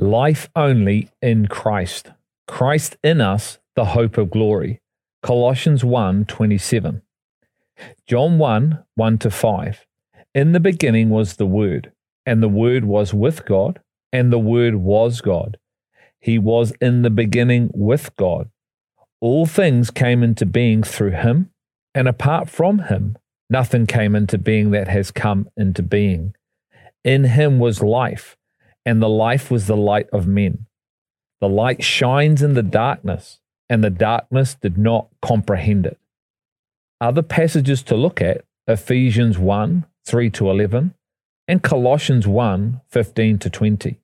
Life only in Christ. Christ in us, the hope of glory. Colossians 1 27. John 1 1 to 5. In the beginning was the Word, and the Word was with God, and the Word was God. He was in the beginning with God. All things came into being through him, and apart from him, nothing came into being that has come into being. In him was life, and the life was the light of men. The light shines in the darkness, and the darkness did not comprehend it. Other passages to look at Ephesians 1 3 to 11, and Colossians 1 15 to 20.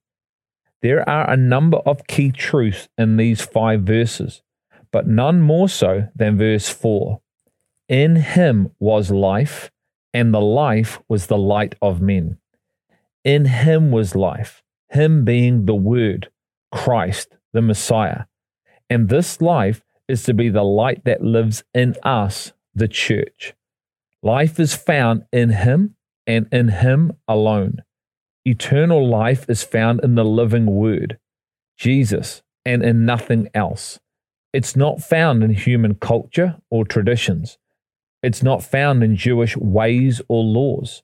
There are a number of key truths in these five verses, but none more so than verse 4. In him was life, and the life was the light of men. In him was life, him being the Word, Christ, the Messiah. And this life is to be the light that lives in us, the church. Life is found in him and in him alone. Eternal life is found in the living Word, Jesus, and in nothing else. It's not found in human culture or traditions. It's not found in Jewish ways or laws.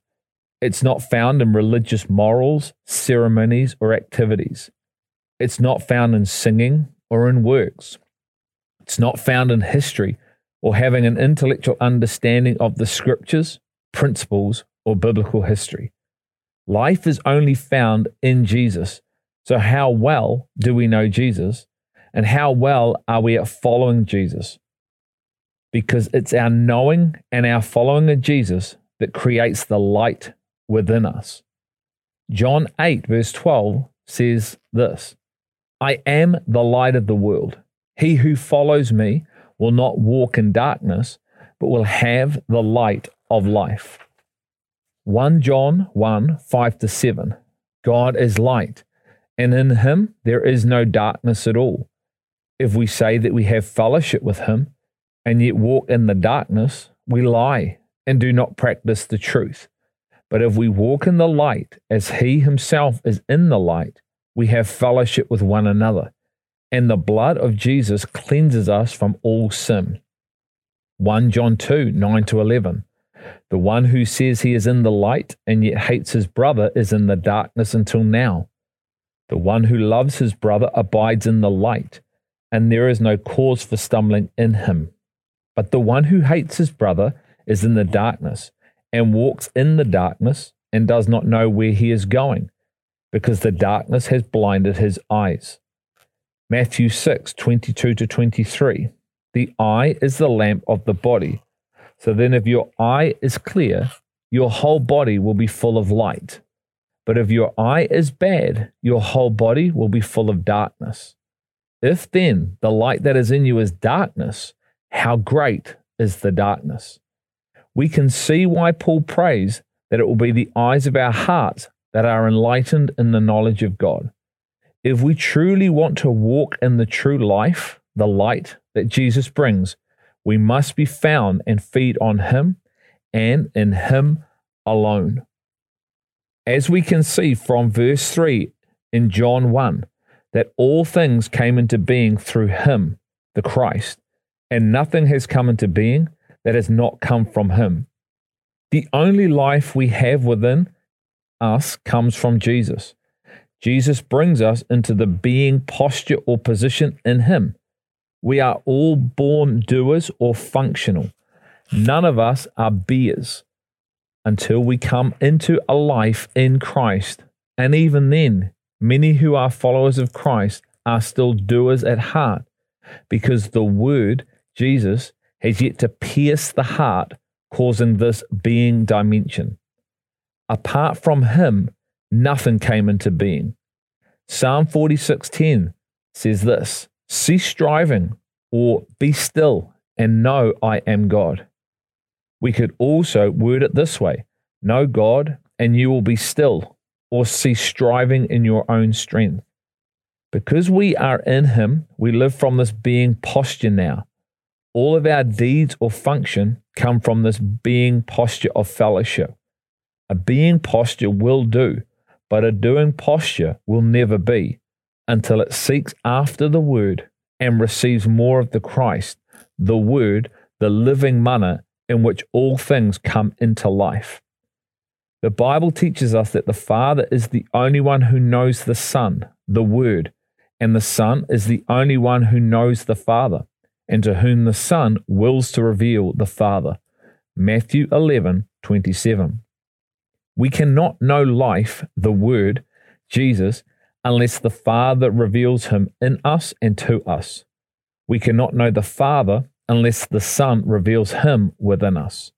It's not found in religious morals, ceremonies, or activities. It's not found in singing or in works. It's not found in history or having an intellectual understanding of the scriptures, principles, or biblical history. Life is only found in Jesus. So, how well do we know Jesus? And how well are we at following Jesus? Because it's our knowing and our following of Jesus that creates the light within us. John 8, verse 12 says this I am the light of the world. He who follows me will not walk in darkness, but will have the light of life. 1 John 1 5 to 7. God is light, and in him there is no darkness at all. If we say that we have fellowship with him, and yet walk in the darkness, we lie and do not practice the truth. But if we walk in the light, as he himself is in the light, we have fellowship with one another, and the blood of Jesus cleanses us from all sin. 1 John 2 9 to 11. The one who says he is in the light and yet hates his brother is in the darkness until now. The one who loves his brother abides in the light, and there is no cause for stumbling in him. But the one who hates his brother is in the darkness, and walks in the darkness, and does not know where he is going, because the darkness has blinded his eyes. Matthew 6 22 to 23. The eye is the lamp of the body. So then, if your eye is clear, your whole body will be full of light. But if your eye is bad, your whole body will be full of darkness. If then the light that is in you is darkness, how great is the darkness? We can see why Paul prays that it will be the eyes of our hearts that are enlightened in the knowledge of God. If we truly want to walk in the true life, the light that Jesus brings, we must be found and feed on Him and in Him alone. As we can see from verse 3 in John 1, that all things came into being through Him, the Christ, and nothing has come into being that has not come from Him. The only life we have within us comes from Jesus. Jesus brings us into the being posture or position in Him. We are all born doers or functional. None of us are beers until we come into a life in Christ. And even then, many who are followers of Christ are still doers at heart because the word, Jesus, has yet to pierce the heart, causing this being dimension. Apart from him, nothing came into being. Psalm 46:10 says this Cease striving, or be still and know I am God. We could also word it this way Know God, and you will be still, or cease striving in your own strength. Because we are in Him, we live from this being posture now. All of our deeds or function come from this being posture of fellowship. A being posture will do, but a doing posture will never be. until it seeks after the Word and receives more of the Christ, the Word, the living manna in which all things come into life. The Bible teaches us that the Father is the only one who knows the Son, the Word, and the Son is the only one who knows the Father, and to whom the Son wills to reveal the Father. Matthew 11 27. We cannot know life, the Word, Jesus, unless the Father reveals him in us and to us. We cannot know the Father unless the Son reveals him within us.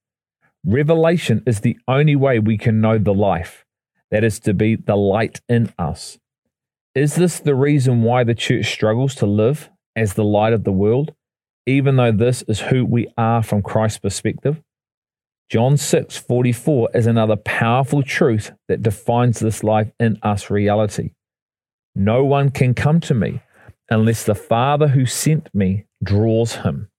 Revelation is the only way we can know the life, that is to be the light in us. Is this the reason why the church struggles to live as the light of the world, even though this is who we are from Christ's perspective? John 6 44 is another powerful truth that defines this life in us reality. No one can come to me unless the Father who sent me draws him.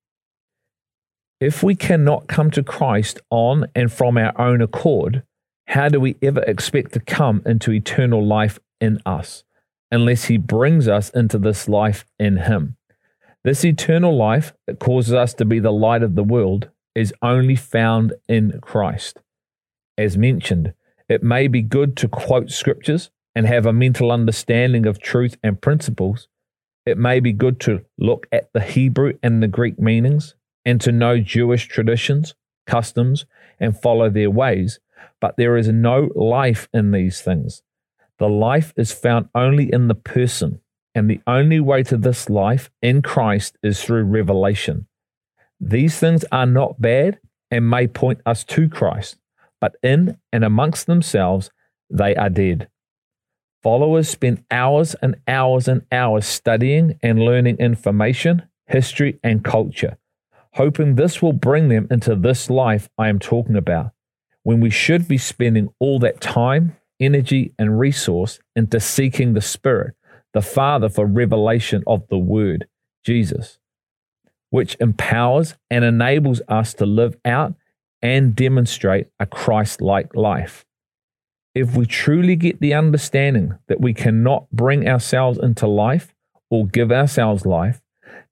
If we cannot come to Christ on and from our own accord, how do we ever expect to come into eternal life in us unless He brings us into this life in Him? This eternal life that causes us to be the light of the world is only found in Christ. As mentioned, it may be good to quote scriptures and have a mental understanding of truth and principles. It may be good to look at the Hebrew and the Greek meanings and to know Jewish traditions, customs, and follow their ways, but there is no life in these things. The life is found only in the person, and the only way to this life in Christ is through revelation. These things are not bad and may point us to Christ, but in and amongst themselves they are dead. Followers spend hours and hours and hours studying and learning information, history, and culture hoping this will bring them into this life I am talking about, when we should be spending all that time, energy, and resource into seeking the Spirit, the Father, for revelation of the Word, Jesus, which empowers and enables us to live out and demonstrate a Christ like life. If we truly get the understanding that we cannot bring ourselves into life or give ourselves life,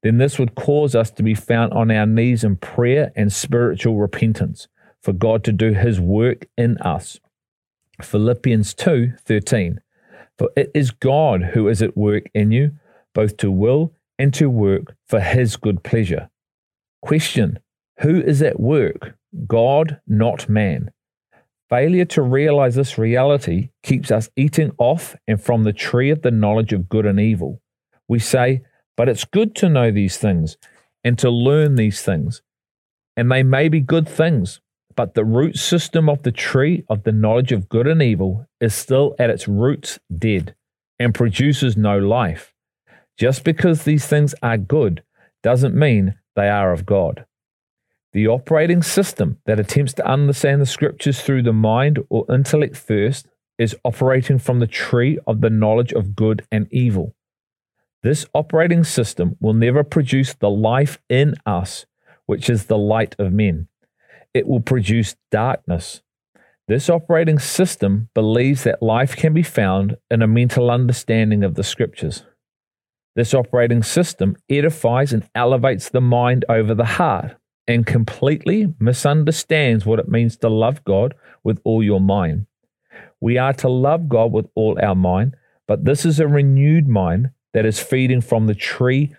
then this would cause us to be found on our knees in prayer and spiritual repentance for God to do his work in us. Philippians 2:13 For it is God who is at work in you both to will and to work for his good pleasure. Question Who is at work? God, not man. Failure to realize this reality keeps us eating off and from the tree of the knowledge of good and evil. We say, but it's good to know these things and to learn these things. And they may be good things, but the root system of the tree of the knowledge of good and evil is still at its roots dead and produces no life. Just because these things are good doesn't mean they are of God. The operating system that attempts to understand the scriptures through the mind or intellect first is operating from the tree of the knowledge of good and evil. This operating system will never produce the life in us, which is the light of men. It will produce darkness. This operating system believes that life can be found in a mental understanding of the scriptures. This operating system edifies and elevates the mind over the heart and completely misunderstands what it means to love God with all your mind. We are to love God with all our mind, but this is a renewed mind that is feeding from the tree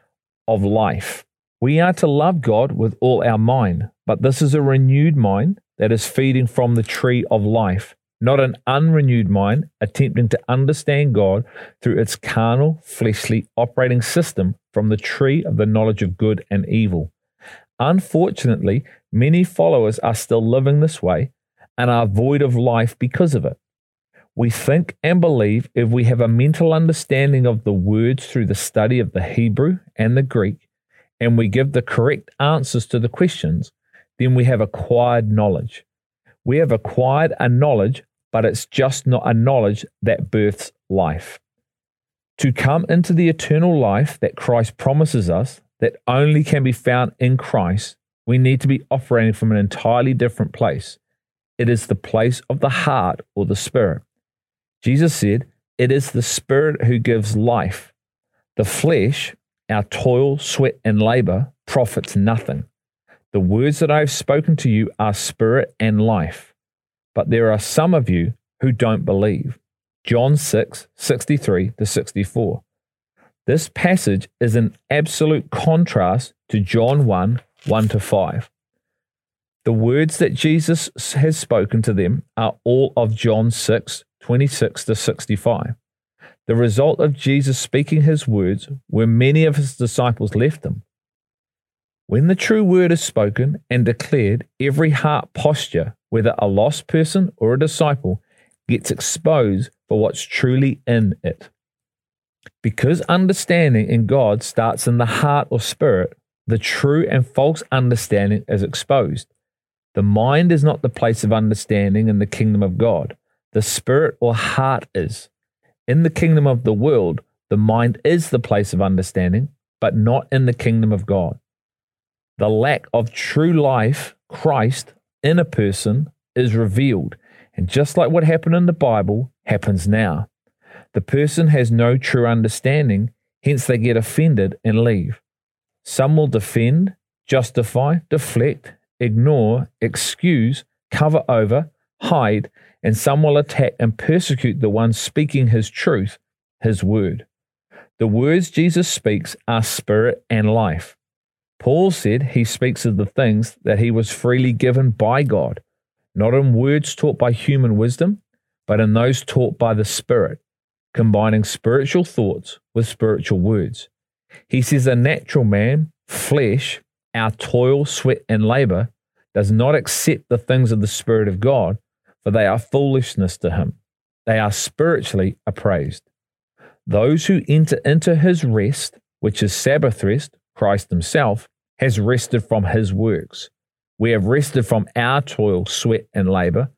of life. We are to love God with all our mind, but this is a renewed mind that is feeding from the tree of life, not an unrenewed mind attempting to understand God through its carnal, fleshly operating system from the tree of the knowledge of good and evil. Unfortunately, many followers are still living this way and are void of life because of it. We think and believe if we have a mental understanding of the words through the study of the Hebrew and the Greek, and we give the correct answers to the questions, then we have acquired knowledge. We have acquired a knowledge, but it's just not a knowledge that births life. To come into the eternal life that Christ promises us, that only can be found in Christ, we need to be operating from an entirely different place. It is the place of the heart or the spirit. Jesus said, It is the Spirit who gives life. The flesh, our toil, sweat, and labor, profits nothing. The words that I have spoken to you are spirit and life. But there are some of you who don't believe. John 6, 63 to 64. This passage is an absolute contrast to John 1, 1 to 5. The words that Jesus has spoken to them are all of John 6, 26 to 65. The result of Jesus speaking his words were many of his disciples left him. When the true word is spoken and declared, every heart posture, whether a lost person or a disciple, gets exposed for what's truly in it. Because understanding in God starts in the heart or spirit, the true and false understanding is exposed. The mind is not the place of understanding in the kingdom of God. The spirit or heart is. In the kingdom of the world, the mind is the place of understanding, but not in the kingdom of God. The lack of true life, Christ, in a person is revealed. And just like what happened in the Bible, happens now. The person has no true understanding, hence they get offended and leave. Some will defend, justify, deflect, ignore, excuse, cover over, hide, and some will attack and persecute the one speaking his truth, his word. The words Jesus speaks are spirit and life. Paul said he speaks of the things that he was freely given by God, not in words taught by human wisdom, but in those taught by the Spirit, combining spiritual thoughts with spiritual words. He says a natural man, flesh, our toil, sweat, and labor, does not accept the things of the Spirit of God, for they are foolishness to him. They are spiritually appraised. Those who enter into his rest, which is Sabbath rest, Christ himself, has rested from his works. We have rested from our toil, sweat, and labor,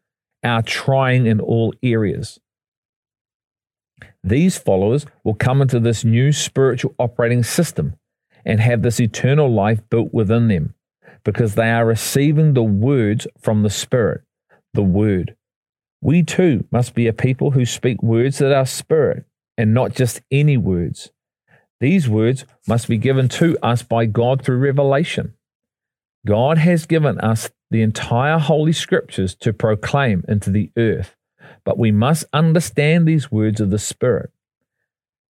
our trying in all areas. These followers will come into this new spiritual operating system and have this eternal life built within them because they are receiving the words from the Spirit, the Word. We too must be a people who speak words that are spirit and not just any words. These words must be given to us by God through revelation. God has given us the entire Holy Scriptures to proclaim into the earth, but we must understand these words of the Spirit.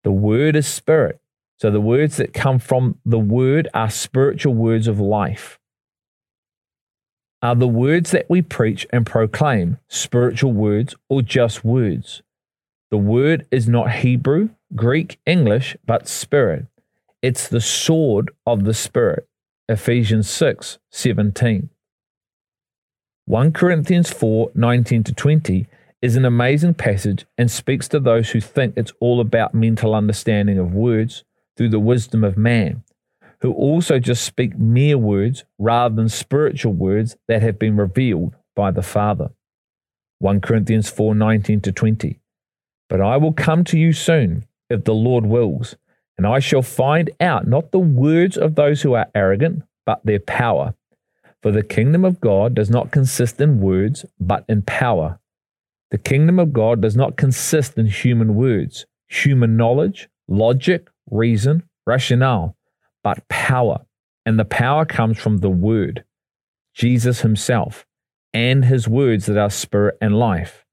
The Word is Spirit, so the words that come from the Word are spiritual words of life. Are the words that we preach and proclaim spiritual words or just words? The word is not Hebrew, Greek, English, but spirit. It's the sword of the spirit. Ephesians 6 17. 1 Corinthians 4 19 to 20 is an amazing passage and speaks to those who think it's all about mental understanding of words through the wisdom of man who also just speak mere words rather than spiritual words that have been revealed by the Father. 1 Corinthians 4:19 to 20. But I will come to you soon, if the Lord wills, and I shall find out not the words of those who are arrogant, but their power. For the kingdom of God does not consist in words, but in power. The kingdom of God does not consist in human words, human knowledge, logic, reason, rationale but power. And the power comes from the Word, Jesus Himself, and His words that are spirit and life.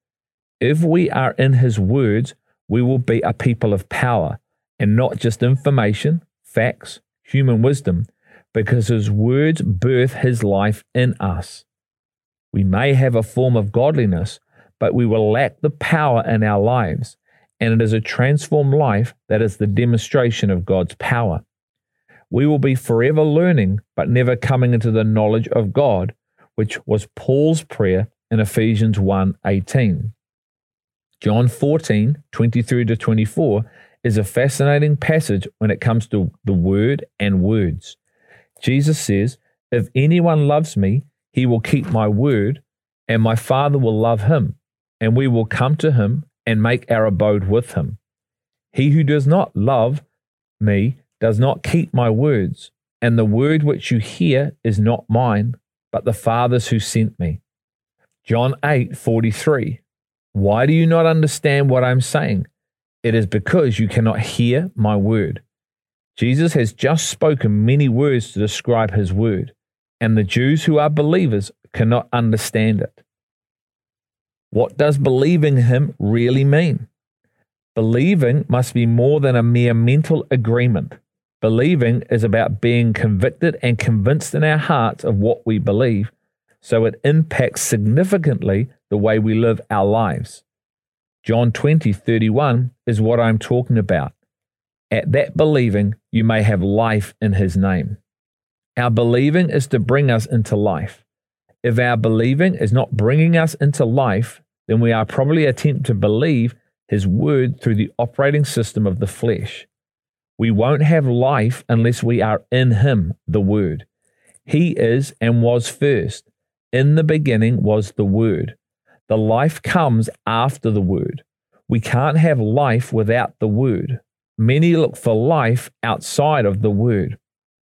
If we are in His words, we will be a people of power and not just information, facts, human wisdom, because His words birth His life in us. We may have a form of godliness, but we will lack the power in our lives, and it is a transformed life that is the demonstration of God's power we will be forever learning, but never coming into the knowledge of God, which was Paul's prayer in Ephesians 1 18. John 14 23 to 24 is a fascinating passage when it comes to the word and words. Jesus says, If anyone loves me, he will keep my word, and my Father will love him, and we will come to him and make our abode with him. He who does not love me does not keep my words, and the word which you hear is not mine, but the Father's who sent me. John 8 43. Why do you not understand what I'm saying? It is because you cannot hear my word. Jesus has just spoken many words to describe his word, and the Jews who are believers cannot understand it. What does believing him really mean? Believing must be more than a mere mental agreement. Believing is about being convicted and convinced in our hearts of what we believe, so it impacts significantly the way we live our lives. John 20, 31 is what I'm talking about. At that believing, you may have life in his name. Our believing is to bring us into life. If our believing is not bringing us into life, then we are probably attempting to believe his word through the operating system of the flesh. We won't have life unless we are in him, the word. He is and was first. In the beginning was the word. The life comes after the word. We can't have life without the word. Many look for life outside of the word.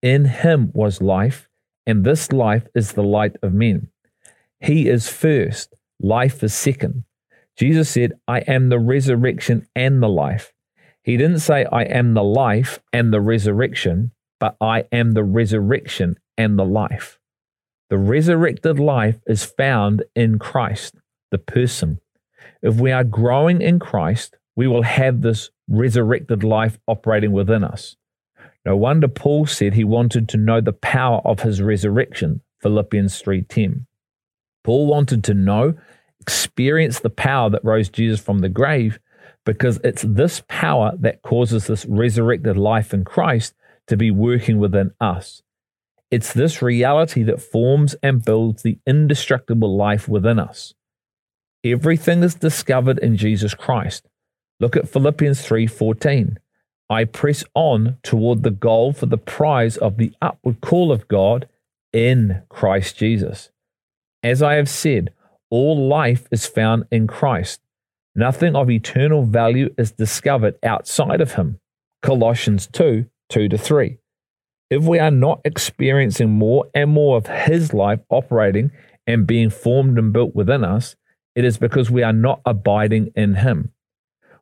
In him was life, and this life is the light of men. He is first, life is second. Jesus said, I am the resurrection and the life. He didn't say, I am the life and the resurrection, but I am the resurrection and the life. The resurrected life is found in Christ, the person. If we are growing in Christ, we will have this resurrected life operating within us. No wonder Paul said he wanted to know the power of his resurrection, Philippians 3:10. Paul wanted to know, experience the power that rose Jesus from the grave because it's this power that causes this resurrected life in Christ to be working within us. It's this reality that forms and builds the indestructible life within us. Everything is discovered in Jesus Christ. Look at Philippians 3:14. I press on toward the goal for the prize of the upward call of God in Christ Jesus. As I have said, all life is found in Christ. Nothing of eternal value is discovered outside of him. Colossians 2 2 to 3. If we are not experiencing more and more of his life operating and being formed and built within us, it is because we are not abiding in him.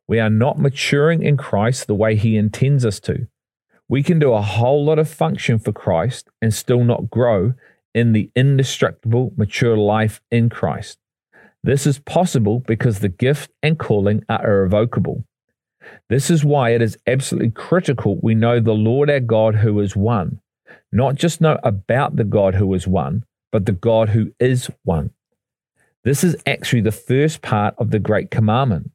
We are not maturing in Christ the way He intends us to. We can do a whole lot of function for Christ and still not grow in the indestructible, mature life in Christ. This is possible because the gift and calling are irrevocable. This is why it is absolutely critical we know the Lord our God who is one, not just know about the God who is one, but the God who is one. This is actually the first part of the Great Commandment.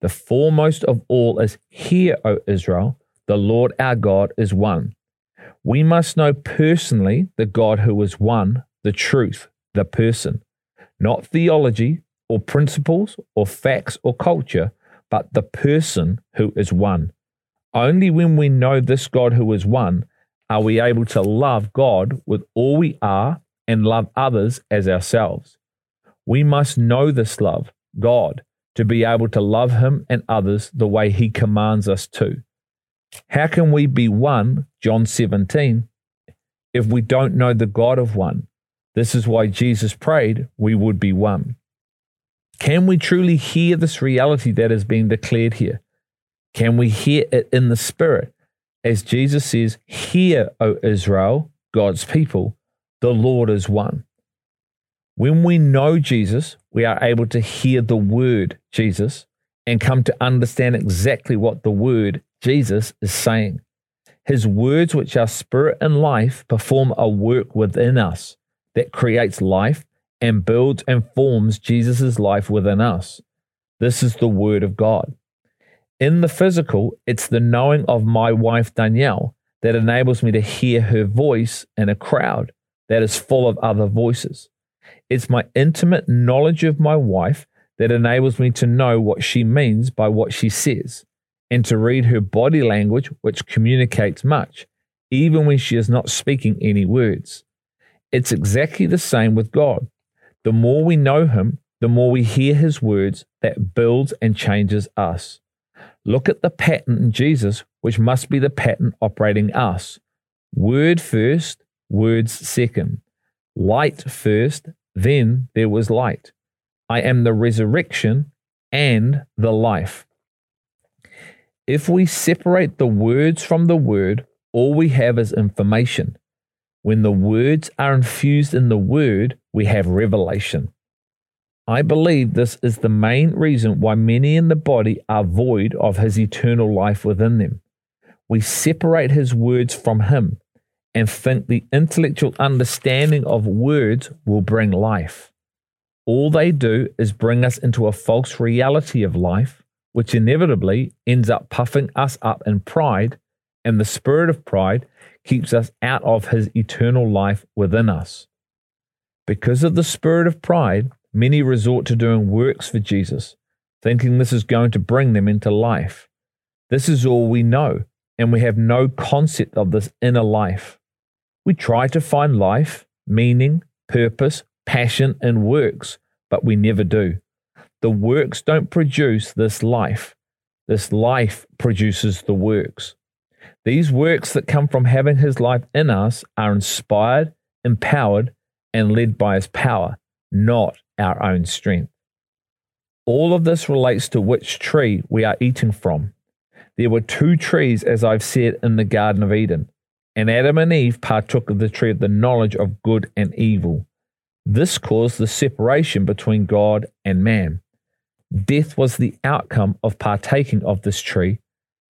The foremost of all is Hear, O Israel, the Lord our God is one. We must know personally the God who is one, the truth, the person, not theology or principles or facts or culture, but the person who is one. Only when we know this God who is one are we able to love God with all we are and love others as ourselves. We must know this love, God, to be able to love Him and others the way He commands us to. How can we be one, John 17, if we don't know the God of one? This is why Jesus prayed we would be one. Can we truly hear this reality that is being declared here? Can we hear it in the Spirit? As Jesus says, Hear, O Israel, God's people, the Lord is one. When we know Jesus, we are able to hear the word Jesus and come to understand exactly what the word Jesus is saying. His words, which are spirit and life, perform a work within us that creates life and builds and forms Jesus' life within us. This is the word of God. In the physical, it's the knowing of my wife Danielle that enables me to hear her voice in a crowd that is full of other voices. It's my intimate knowledge of my wife that enables me to know what she means by what she says and to read her body language, which communicates much, even when she is not speaking any words. It's exactly the same with God. The more we know Him, the more we hear His words that builds and changes us. Look at the pattern in Jesus, which must be the pattern operating us. Word first, words second. Light first, then there was light. I am the resurrection and the life. If we separate the words from the word, all we have is information. When the words are infused in the word, we have revelation. I believe this is the main reason why many in the body are void of his eternal life within them. We separate his words from him and think the intellectual understanding of words will bring life. All they do is bring us into a false reality of life, which inevitably ends up puffing us up in pride, and the spirit of pride keeps us out of his eternal life within us. Because of the spirit of pride, many resort to doing works for Jesus, thinking this is going to bring them into life. This is all we know, and we have no concept of this inner life. We try to find life, meaning, purpose, passion in works, but we never do. The works don't produce this life. This life produces the works. These works that come from having his life in us are inspired, empowered, and led by his power, not our own strength. All of this relates to which tree we are eating from. There were two trees, as I've said, in the Garden of Eden, and Adam and Eve partook of the tree of the knowledge of good and evil. This caused the separation between God and man. Death was the outcome of partaking of this tree,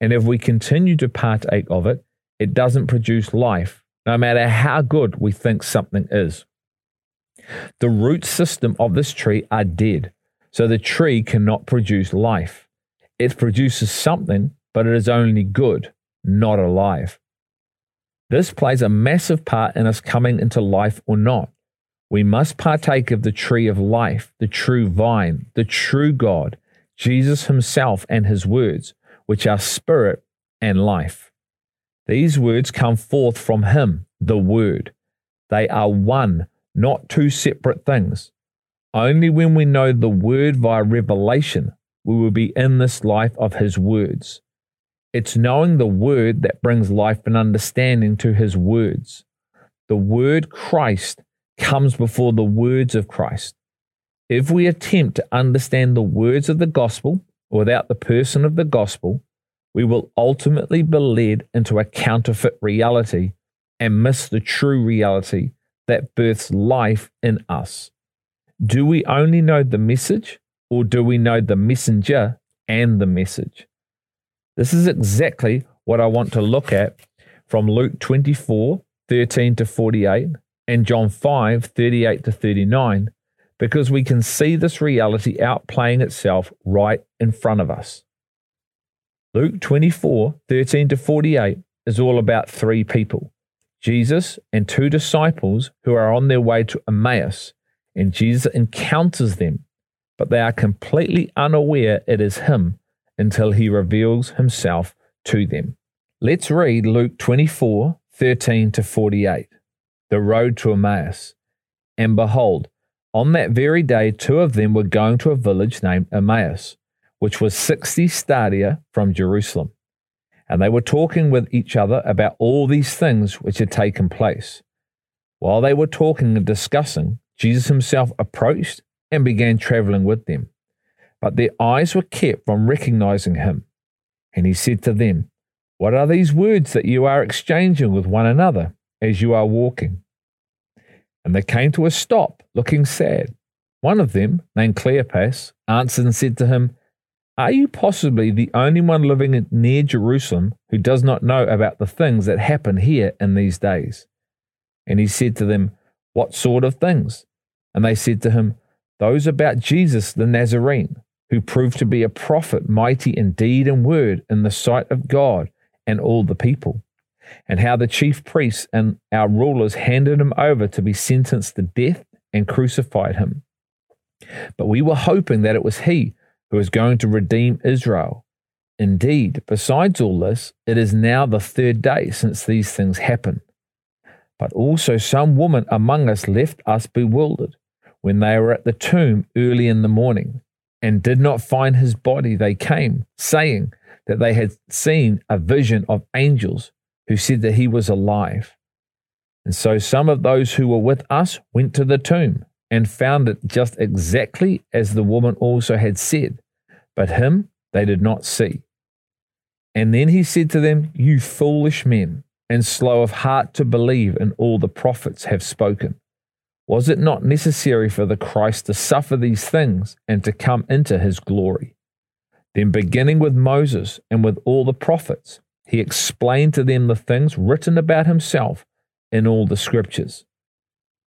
and if we continue to partake of it, it doesn't produce life, no matter how good we think something is. The root system of this tree are dead, so the tree cannot produce life. It produces something, but it is only good, not alive. This plays a massive part in us coming into life or not. We must partake of the tree of life, the true vine, the true God, Jesus Himself and His words, which are spirit and life. These words come forth from Him, the Word. They are one, not two separate things. Only when we know the Word via revelation we will be in this life of His words. It's knowing the Word that brings life and understanding to His words. The Word Christ comes before the words of Christ. If we attempt to understand the words of the gospel without the person of the gospel, we will ultimately be led into a counterfeit reality and miss the true reality that births life in us. Do we only know the message or do we know the messenger and the message? This is exactly what I want to look at from Luke 24 13 to 48 and John 5 38 to 39 because we can see this reality outplaying itself right in front of us. Luke 24 13 to 48 is all about three people Jesus and two disciples who are on their way to Emmaus, and Jesus encounters them, but they are completely unaware it is him until he reveals himself to them. Let's read Luke 24 13 to 48 the road to Emmaus. And behold, on that very day, two of them were going to a village named Emmaus, which was sixty stadia from Jerusalem. And they were talking with each other about all these things which had taken place. While they were talking and discussing, Jesus himself approached and began traveling with them. But their eyes were kept from recognizing him. And he said to them, What are these words that you are exchanging with one another as you are walking? and they came to a stop, looking sad. One of them, named Cleopas, answered and said to him, Are you possibly the only one living near Jerusalem who does not know about the things that happen here in these days? And he said to them, What sort of things? And they said to him, Those about Jesus the Nazarene, who proved to be a prophet, mighty in deed and word in the sight of God and all the people and how the chief priests and our rulers handed him over to be sentenced to death and crucified him. But we were hoping that it was he who was going to redeem Israel. Indeed, besides all this, it is now the third day since these things happened. But also some woman among us left us bewildered when they were at the tomb early in the morning and did not find his body. They came, saying that they had seen a vision of angels who said that he was alive. And so some of those who were with us went to the tomb and found it just exactly as the woman also had said, but him they did not see. And then he said to them, You foolish men, and slow of heart to believe in all the prophets have spoken. Was it not necessary for the Christ to suffer these things and to come into his glory? Then, beginning with Moses and with all the prophets, he explained to them the things written about himself in all the scriptures.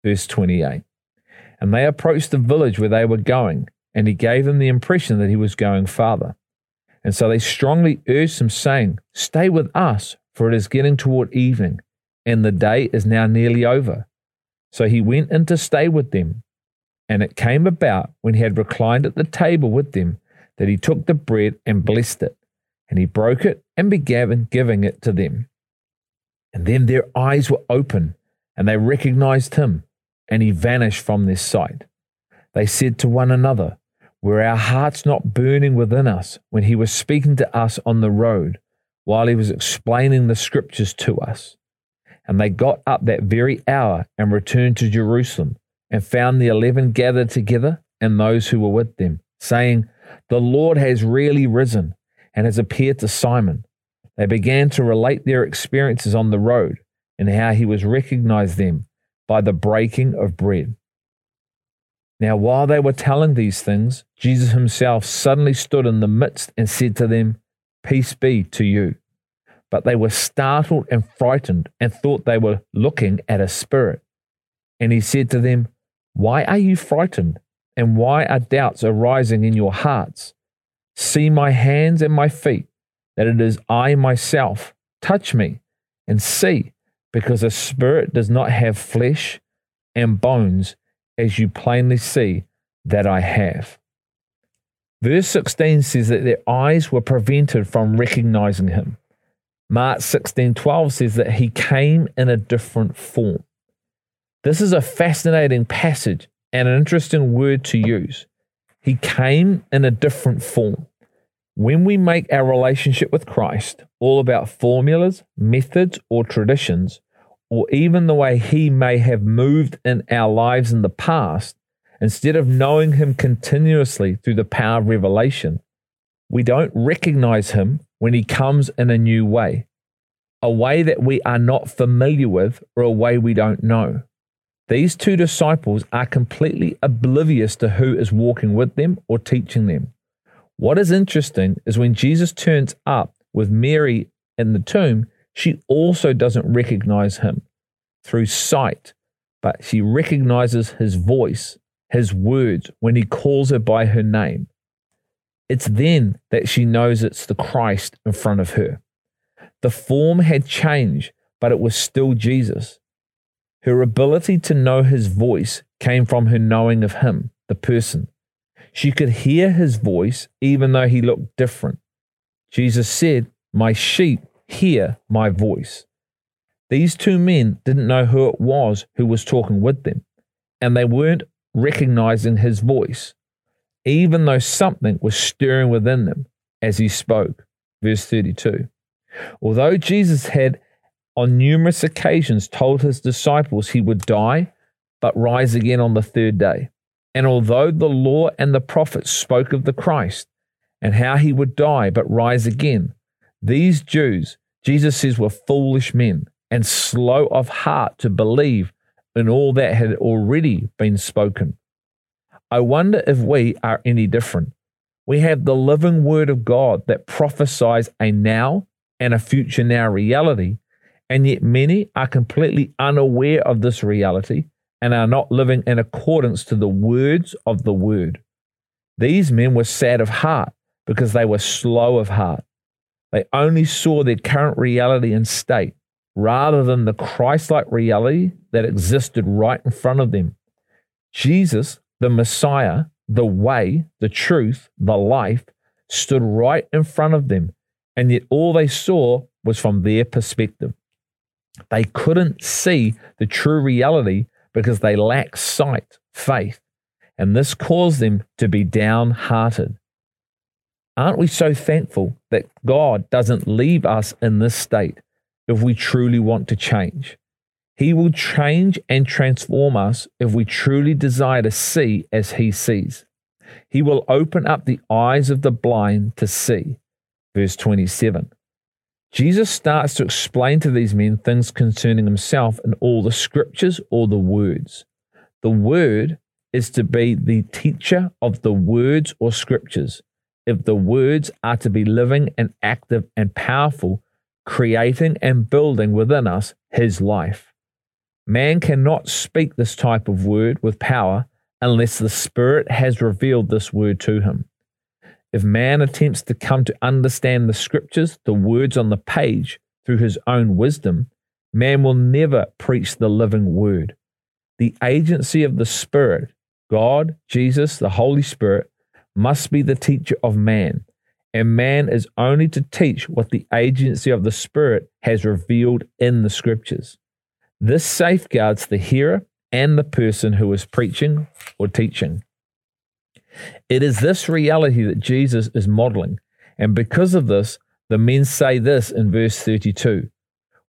Verse 28. And they approached the village where they were going, and he gave them the impression that he was going farther. And so they strongly urged him, saying, Stay with us, for it is getting toward evening, and the day is now nearly over. So he went in to stay with them. And it came about, when he had reclined at the table with them, that he took the bread and blessed it, and he broke it and began giving it to them. And then their eyes were open, and they recognized him, and he vanished from their sight. They said to one another, Were our hearts not burning within us when he was speaking to us on the road, while he was explaining the scriptures to us? And they got up that very hour and returned to Jerusalem, and found the eleven gathered together and those who were with them, saying, The Lord has really risen and has appeared to Simon. They began to relate their experiences on the road and how he was recognized them by the breaking of bread. Now, while they were telling these things, Jesus himself suddenly stood in the midst and said to them, Peace be to you. But they were startled and frightened and thought they were looking at a spirit. And he said to them, Why are you frightened? And why are doubts arising in your hearts? See my hands and my feet, that it is I myself. Touch me and see, because a spirit does not have flesh and bones, as you plainly see that I have. Verse 16 says that their eyes were prevented from recognizing him. Mark 16:12 says that he came in a different form. This is a fascinating passage and an interesting word to use. He came in a different form. When we make our relationship with Christ all about formulas, methods, or traditions, or even the way He may have moved in our lives in the past, instead of knowing Him continuously through the power of revelation, we don't recognize Him when He comes in a new way, a way that we are not familiar with or a way we don't know. These two disciples are completely oblivious to who is walking with them or teaching them. What is interesting is when Jesus turns up with Mary in the tomb, she also doesn't recognize him through sight, but she recognizes his voice, his words when he calls her by her name. It's then that she knows it's the Christ in front of her. The form had changed, but it was still Jesus. Her ability to know his voice came from her knowing of him, the person. She could hear his voice even though he looked different. Jesus said, My sheep hear my voice. These two men didn't know who it was who was talking with them, and they weren't recognizing his voice, even though something was stirring within them as he spoke. Verse 32. Although Jesus had on numerous occasions told his disciples he would die but rise again on the third day. And although the law and the prophets spoke of the Christ and how he would die but rise again, these Jews, Jesus says, were foolish men and slow of heart to believe in all that had already been spoken. I wonder if we are any different. We have the living word of God that prophesies a now and a future now reality and yet many are completely unaware of this reality and are not living in accordance to the words of the word. These men were sad of heart because they were slow of heart. They only saw their current reality and state rather than the Christ like reality that existed right in front of them. Jesus, the Messiah, the way, the truth, the life, stood right in front of them, and yet all they saw was from their perspective. They couldn't see the true reality because they lack sight, faith, and this caused them to be downhearted. Aren't we so thankful that God doesn't leave us in this state if we truly want to change? He will change and transform us if we truly desire to see as He sees. He will open up the eyes of the blind to see. Verse 27. Jesus starts to explain to these men things concerning himself in all the scriptures or the words. The word is to be the teacher of the words or scriptures. If the words are to be living and active and powerful, creating and building within us his life. Man cannot speak this type of word with power unless the Spirit has revealed this word to him. If man attempts to come to understand the scriptures, the words on the page, through his own wisdom, man will never preach the living word. The agency of the Spirit, God, Jesus, the Holy Spirit, must be the teacher of man, and man is only to teach what the agency of the Spirit has revealed in the scriptures. This safeguards the hearer and the person who is preaching or teaching. It is this reality that Jesus is modeling. And because of this, the men say this in verse 32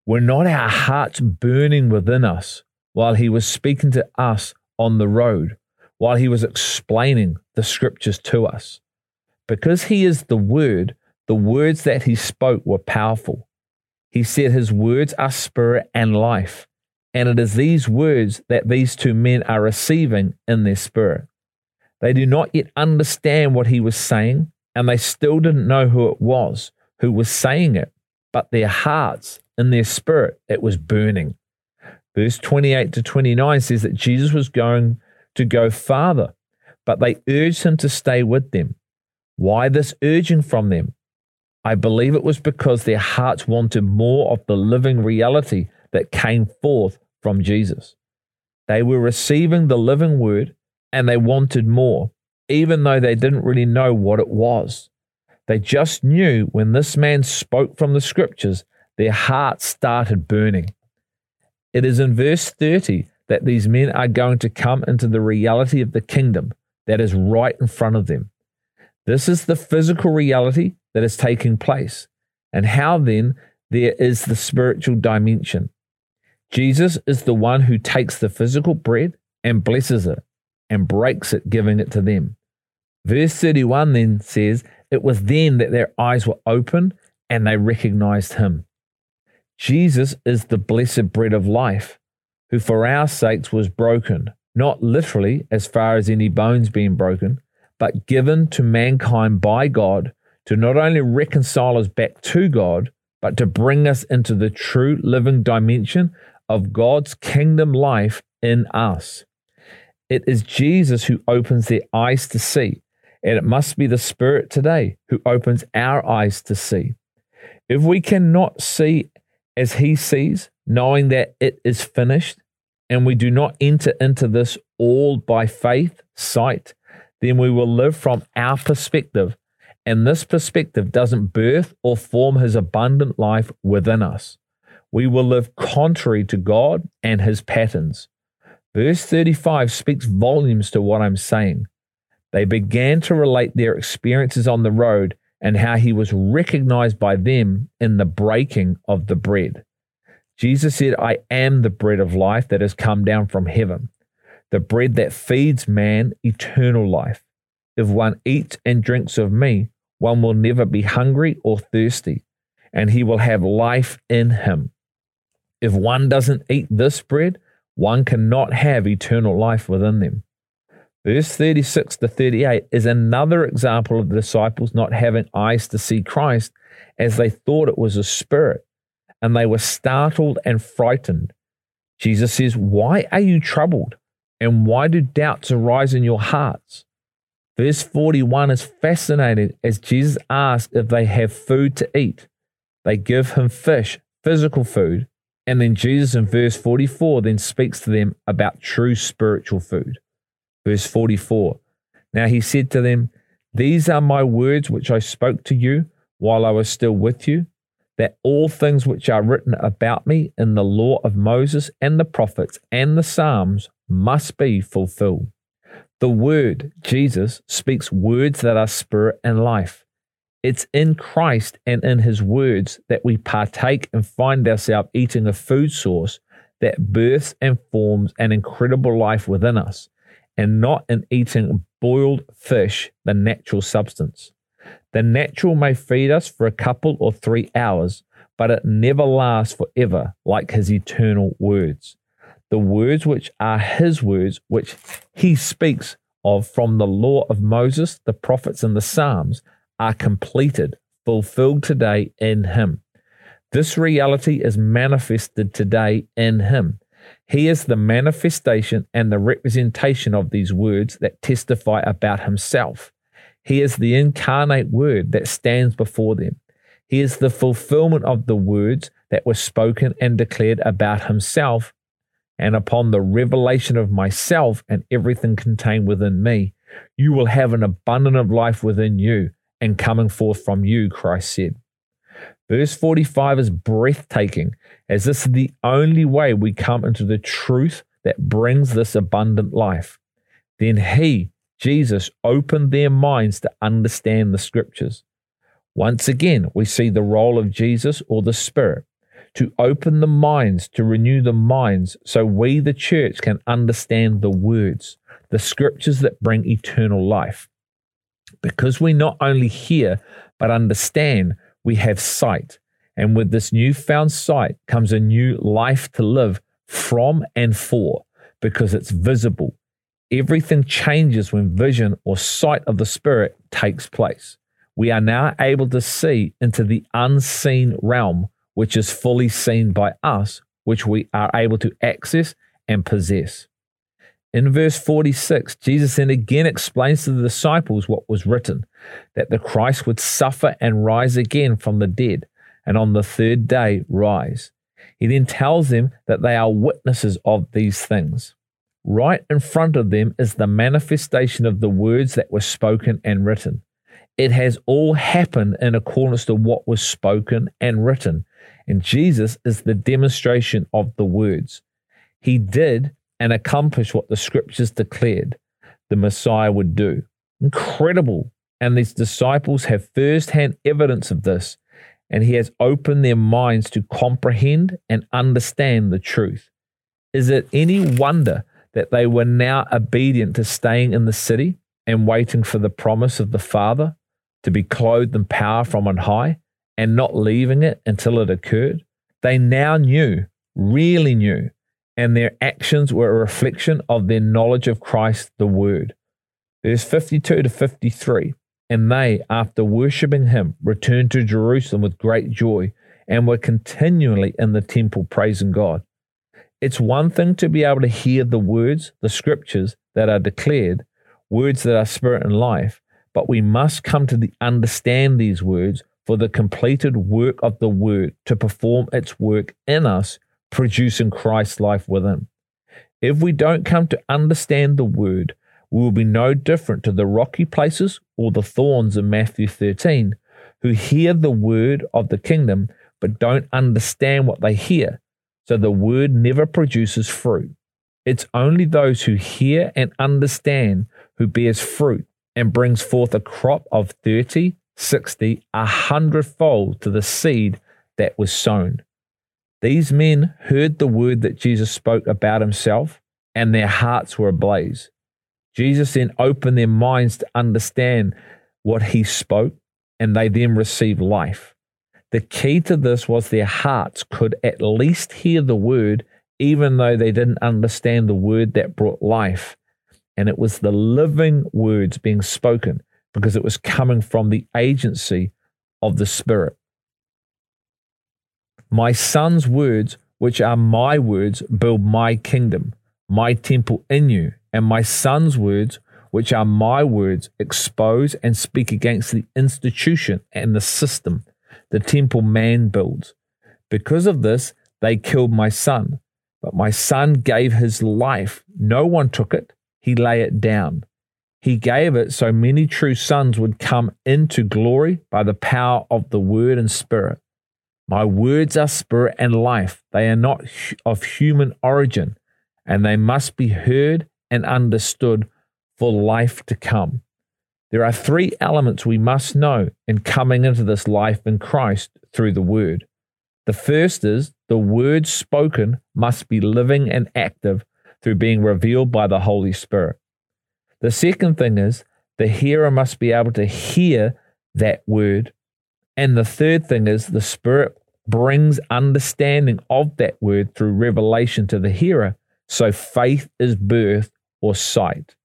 Were not our hearts burning within us while he was speaking to us on the road, while he was explaining the scriptures to us? Because he is the Word, the words that he spoke were powerful. He said his words are spirit and life. And it is these words that these two men are receiving in their spirit. They do not yet understand what he was saying, and they still didn't know who it was who was saying it, but their hearts, in their spirit, it was burning. Verse 28 to 29 says that Jesus was going to go farther, but they urged him to stay with them. Why this urging from them? I believe it was because their hearts wanted more of the living reality that came forth from Jesus. They were receiving the living word and they wanted more, even though they didn't really know what it was. They just knew when this man spoke from the scriptures, their hearts started burning. It is in verse 30 that these men are going to come into the reality of the kingdom that is right in front of them. This is the physical reality that is taking place. And how then there is the spiritual dimension. Jesus is the one who takes the physical bread and blesses it and breaks it, giving it to them. Verse 31 then says, It was then that their eyes were opened and they recognized him. Jesus is the blessed bread of life, who for our sakes was broken, not literally as far as any bones being broken, but given to mankind by God to not only reconcile us back to God, but to bring us into the true living dimension of God's kingdom life in us. It is Jesus who opens their eyes to see, and it must be the Spirit today who opens our eyes to see. If we cannot see as He sees, knowing that it is finished, and we do not enter into this all by faith, sight, then we will live from our perspective. And this perspective doesn't birth or form His abundant life within us. We will live contrary to God and His patterns. Verse 35 speaks volumes to what I'm saying. They began to relate their experiences on the road and how he was recognized by them in the breaking of the bread. Jesus said, I am the bread of life that has come down from heaven, the bread that feeds man eternal life. If one eats and drinks of me, one will never be hungry or thirsty, and he will have life in him. If one doesn't eat this bread, one cannot have eternal life within them. Verse 36 to 38 is another example of the disciples not having eyes to see Christ as they thought it was a spirit, and they were startled and frightened. Jesus says, Why are you troubled? And why do doubts arise in your hearts? Verse 41 is fascinating as Jesus asks if they have food to eat. They give him fish, physical food, and then Jesus in verse 44 then speaks to them about true spiritual food. Verse 44 Now he said to them, These are my words which I spoke to you while I was still with you, that all things which are written about me in the law of Moses and the prophets and the Psalms must be fulfilled. The word, Jesus, speaks words that are spirit and life. It's in Christ and in his words that we partake and find ourselves eating a food source that births and forms an incredible life within us, and not in eating boiled fish, the natural substance. The natural may feed us for a couple or three hours, but it never lasts forever like his eternal words. The words which are his words, which he speaks of from the law of Moses, the prophets, and the Psalms, are completed, fulfilled today in him. This reality is manifested today in him. He is the manifestation and the representation of these words that testify about himself. He is the incarnate word that stands before them. He is the fulfillment of the words that were spoken and declared about himself. And upon the revelation of myself and everything contained within me, you will have an abundant of life within you and coming forth from you, Christ said. Verse 45 is breathtaking, as this is the only way we come into the truth that brings this abundant life. Then he, Jesus, opened their minds to understand the scriptures. Once again, we see the role of Jesus or the Spirit to open the minds, to renew the minds, so we, the church, can understand the words, the scriptures that bring eternal life. Because we not only hear, but understand, we have sight. And with this newfound sight comes a new life to live from and for, because it's visible. Everything changes when vision or sight of the Spirit takes place. We are now able to see into the unseen realm, which is fully seen by us, which we are able to access and possess. In verse 46, Jesus then again explains to the disciples what was written that the Christ would suffer and rise again from the dead, and on the third day rise. He then tells them that they are witnesses of these things. Right in front of them is the manifestation of the words that were spoken and written. It has all happened in accordance to what was spoken and written, and Jesus is the demonstration of the words. He did and accomplish what the scriptures declared the Messiah would do. Incredible. And these disciples have first hand evidence of this, and he has opened their minds to comprehend and understand the truth. Is it any wonder that they were now obedient to staying in the city and waiting for the promise of the Father to be clothed in power from on high and not leaving it until it occurred? They now knew, really knew, and their actions were a reflection of their knowledge of Christ, the Word. Verse 52 to 53 And they, after worshipping him, returned to Jerusalem with great joy and were continually in the temple praising God. It's one thing to be able to hear the words, the scriptures that are declared, words that are spirit and life, but we must come to the, understand these words for the completed work of the word to perform its work in us producing Christ's life within. If we don't come to understand the word, we will be no different to the rocky places or the thorns in Matthew 13, who hear the word of the kingdom but don't understand what they hear. So the word never produces fruit. It's only those who hear and understand who bears fruit and brings forth a crop of 30, 60, a hundredfold to the seed that was sown. These men heard the word that Jesus spoke about himself, and their hearts were ablaze. Jesus then opened their minds to understand what he spoke, and they then received life. The key to this was their hearts could at least hear the word, even though they didn't understand the word that brought life. And it was the living words being spoken because it was coming from the agency of the Spirit. My son's words, which are my words, build my kingdom, my temple in you, and my son's words, which are my words, expose and speak against the institution and the system, the temple man builds. Because of this, they killed my son. But my son gave his life. No one took it, he lay it down. He gave it so many true sons would come into glory by the power of the word and spirit. My words are spirit and life. They are not of human origin, and they must be heard and understood for life to come. There are three elements we must know in coming into this life in Christ through the Word. The first is the Word spoken must be living and active through being revealed by the Holy Spirit. The second thing is the hearer must be able to hear that Word and the third thing is the Spirit brings understanding of that word through revelation to the hearer. So faith is birth or sight.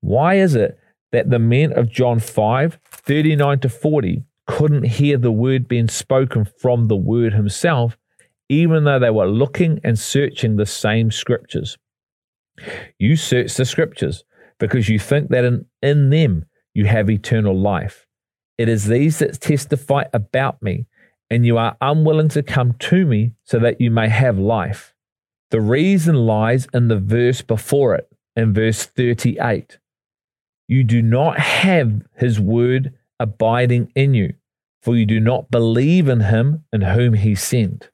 Why is it that the men of John 5 39 to 40 couldn't hear the word being spoken from the word himself, even though they were looking and searching the same scriptures? You search the scriptures because you think that in, in them you have eternal life. It is these that testify about me, and you are unwilling to come to me so that you may have life. The reason lies in the verse before it, in verse 38. You do not have his word abiding in you, for you do not believe in him in whom he sent.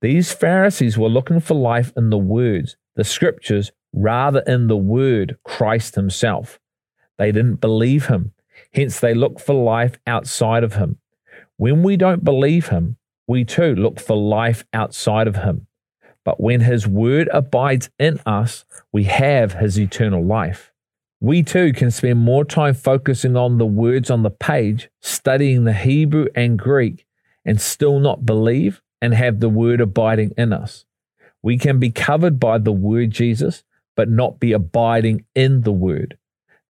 These Pharisees were looking for life in the words, the scriptures, rather in the word, Christ himself. They didn't believe him, hence, they look for life outside of him. When we don't believe him, we too look for life outside of him. But when his word abides in us, we have his eternal life. We too can spend more time focusing on the words on the page, studying the Hebrew and Greek, and still not believe and have the word abiding in us. We can be covered by the word Jesus, but not be abiding in the word.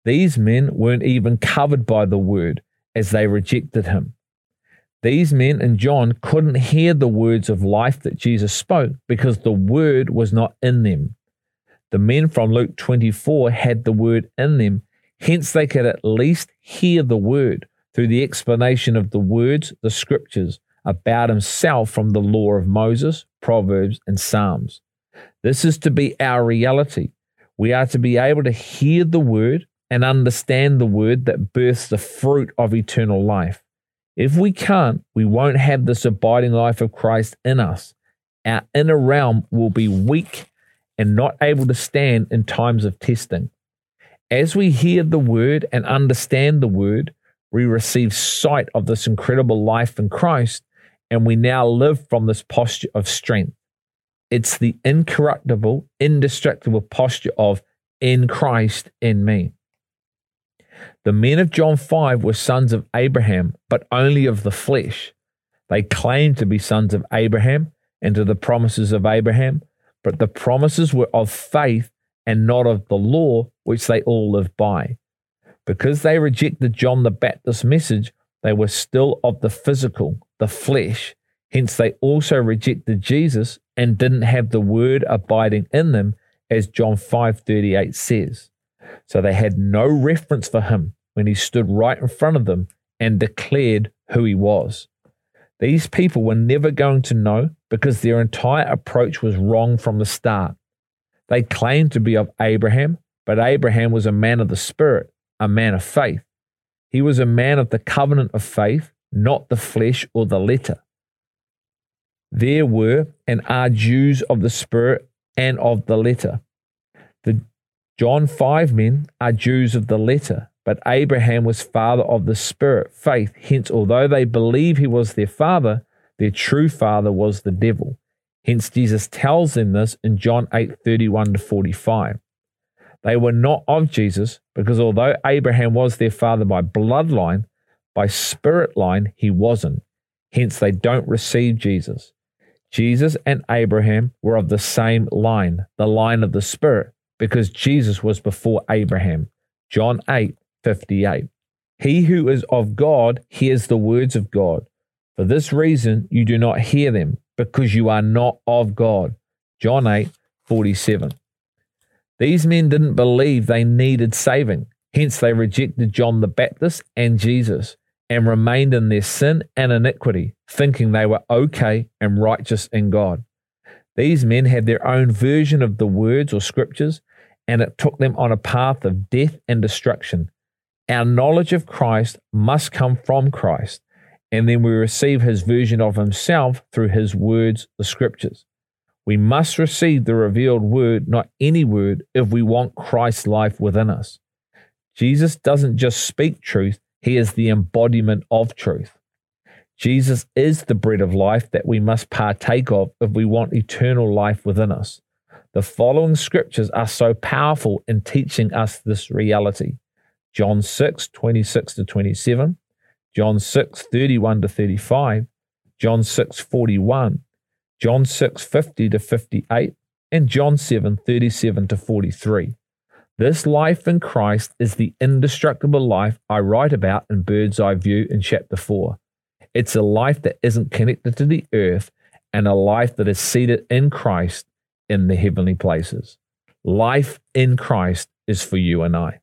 These men weren't even covered by the word as they rejected him. These men and John couldn't hear the words of life that Jesus spoke because the word was not in them. The men from Luke 24 had the word in them, hence, they could at least hear the word through the explanation of the words, the scriptures, about himself from the law of Moses, Proverbs, and Psalms. This is to be our reality. We are to be able to hear the word and understand the word that births the fruit of eternal life. If we can't, we won't have this abiding life of Christ in us. Our inner realm will be weak and not able to stand in times of testing. As we hear the word and understand the word, we receive sight of this incredible life in Christ, and we now live from this posture of strength. It's the incorruptible, indestructible posture of in Christ in me. The men of John 5 were sons of Abraham, but only of the flesh. They claimed to be sons of Abraham and to the promises of Abraham, but the promises were of faith and not of the law which they all lived by. Because they rejected John the Baptist's message, they were still of the physical, the flesh. Hence, they also rejected Jesus and didn't have the word abiding in them, as John 5:38 says. So they had no reference for him when he stood right in front of them and declared who he was. These people were never going to know because their entire approach was wrong from the start. They claimed to be of Abraham, but Abraham was a man of the Spirit, a man of faith. He was a man of the covenant of faith, not the flesh or the letter. There were and are Jews of the Spirit and of the letter. The John 5 men are Jews of the letter, but Abraham was father of the spirit, faith. Hence, although they believe he was their father, their true father was the devil. Hence, Jesus tells them this in John 8 31 to 45. They were not of Jesus because although Abraham was their father by bloodline, by spirit line, he wasn't. Hence, they don't receive Jesus. Jesus and Abraham were of the same line, the line of the Spirit, because Jesus was before Abraham. John 8 58. He who is of God hears the words of God. For this reason you do not hear them, because you are not of God. John 8 47. These men didn't believe they needed saving. Hence, they rejected John the Baptist and Jesus and remained in their sin and iniquity, thinking they were okay and righteous in God. These men had their own version of the words or scriptures, and it took them on a path of death and destruction. Our knowledge of Christ must come from Christ, and then we receive his version of himself through his words, the scriptures. We must receive the revealed word, not any word, if we want Christ's life within us. Jesus doesn't just speak truth, he is the embodiment of truth. Jesus is the bread of life that we must partake of if we want eternal life within us. The following scriptures are so powerful in teaching us this reality. John 6, 26 to 27, John 6, 31 to 35, John 6:41, John 6:50 to 58, and John 7:37 to 43. This life in Christ is the indestructible life I write about in Bird's Eye View in chapter 4. It's a life that isn't connected to the earth and a life that is seated in Christ in the heavenly places. Life in Christ is for you and I.